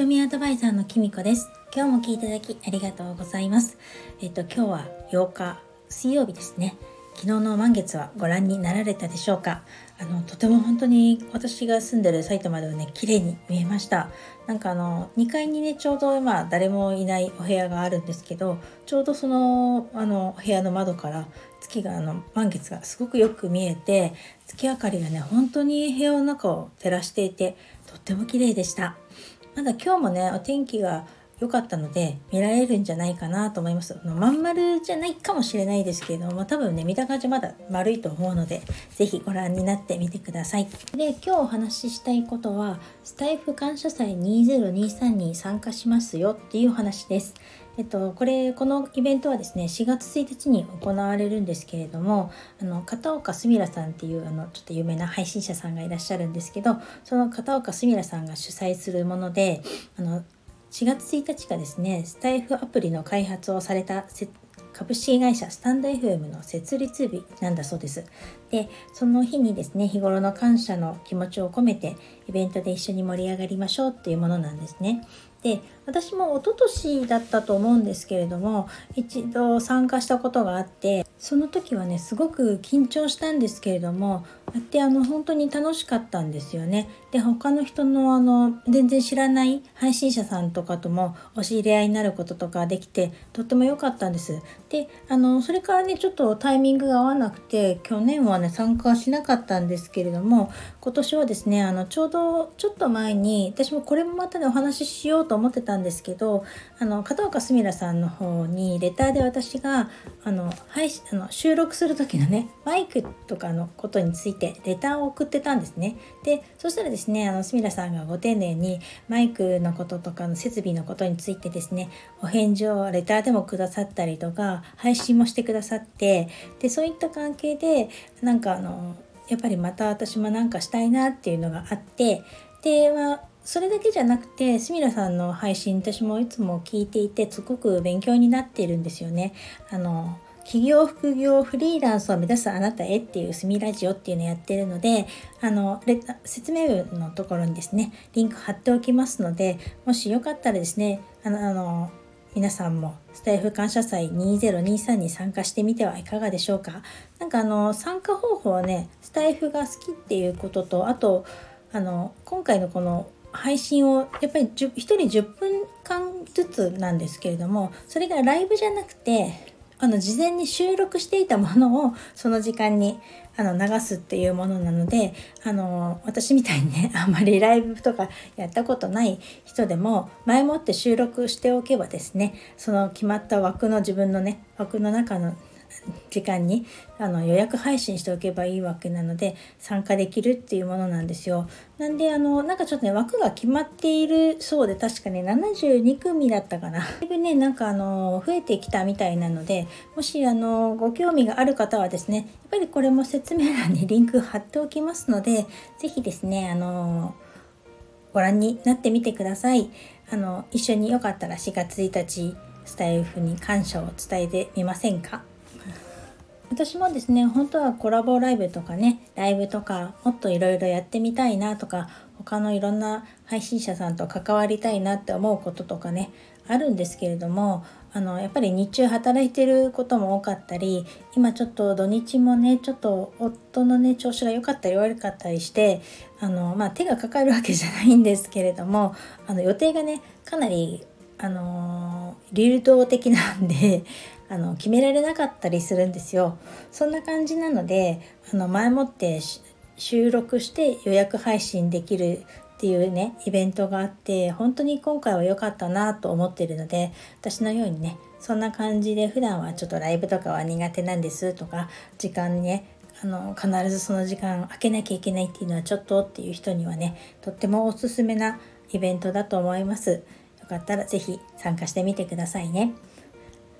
読みアドバイザーのきみこです。今日も聞いていただきありがとうございます。えっと、今日は8日水曜日ですね。昨日の満月はご覧になられたでしょうか？あのとても本当に私が住んでる埼玉ではね綺麗に見えましたなんかあの2階にねちょうど今誰もいないお部屋があるんですけどちょうどそのあの部屋の窓から月があの満月がすごくよく見えて月明かりがね本当に部屋の中を照らしていてとっても綺麗でしたまだ今日もねお天気が良かったので見られるんじゃないかなと思います。まん丸じゃないかもしれないですけれども多分ね見た感じまだ丸いと思うので是非ご覧になってみてください。で今日お話ししたいことはスタイフ感謝祭2023に参加しますよっていう話です。えっと、これこのイベントはですね4月1日に行われるんですけれどもあの片岡すみらさんっていうあのちょっと有名な配信者さんがいらっしゃるんですけどその片岡すみらさんが主催するものであの4月1日がですねスタイフアプリの開発をされた株式会社スタンド FM の設立日なんだそうです。で、その日にですね、日頃の感謝の気持ちを込めてイベントで一緒に盛り上がりましょうっていうものなんですね。で、私も一昨年だったと思うんですけれども、一度参加したことがあって、その時はね、すごく緊張したんですけれども、やってあの本当に楽しかったんですよね。で他の人のあの全然知らない配信者さんとかともお知り合いになることとかできてとっても良かったんです。であのそれからねちょっとタイミングが合わなくて去年はね参加しなかったんですけれども今年はですねあのちょうどちょっと前に私もこれもまたねお話ししようと思ってたんですんですけどあの片岡すみらさんの方にレターで私があの配あの収録する時のねマイクとかのことについてレターを送ってたんですね。でそしたらですねあのすみらさんがご丁寧にマイクのこととかの設備のことについてですねお返事をレターでもくださったりとか配信もしてくださってでそういった関係でなんかあのやっぱりまた私もなんかしたいなっていうのがあってで、まあ、それだけじゃなくてすみらさんの配信私もいつも聞いていてすごく勉強になっているんですよね。あの企業副業フリーランスを目指すあなたへっていうすみラジオっていうのをやってるのであの説明文のところにですねリンク貼っておきますのでもしよかったらですねあのあの皆さんもスタイフ感謝祭2023に参加してみてはいかがでしょうか？なんかあの参加方法はねスタイフが好きっていうこととあとあの今回のこの配信をやっぱり1人10分間ずつなんですけれどもそれがライブじゃなくてあの事前に収録していたものをその時間にあの流すっていうものなのであの私みたいにね あんまりライブとかやったことない人でも前もって収録しておけばですねその決まった枠の自分のね枠の中の時間にあの予約配信しておけばいいわけなので参加できるっていうものなんですよ。なんであのなんかちょっとね枠が決まっているそうで確かね72組だったかな。だいぶねなんかあの増えてきたみたいなのでもしあのご興味がある方はですねやっぱりこれも説明欄に リンク貼っておきますので是非ですねあのご覧になってみてください。あの一緒によかったら4月1日スタイフに感謝を伝えてみませんか？私もですね本当はコラボライブとかねライブとかもっといろいろやってみたいなとか他のいろんな配信者さんと関わりたいなって思うこととかねあるんですけれどもあのやっぱり日中働いてることも多かったり今ちょっと土日もねちょっと夫のね調子が良かったり悪かったりしてあの、まあ、手がかかるわけじゃないんですけれどもあの予定がねかなりあの流動的なんであの決められなかったりするんですよ。そんな感じなのであの前もって収録して予約配信できるっていうねイベントがあって本当に今回は良かったなと思ってるので私のようにねそんな感じで普段はちょっとライブとかは苦手なんですとか時間にねあの必ずその時間空けなきゃいけないっていうのはちょっとっていう人にはねとってもおすすめなイベントだと思います。よかったら是非参加してみてくださいね。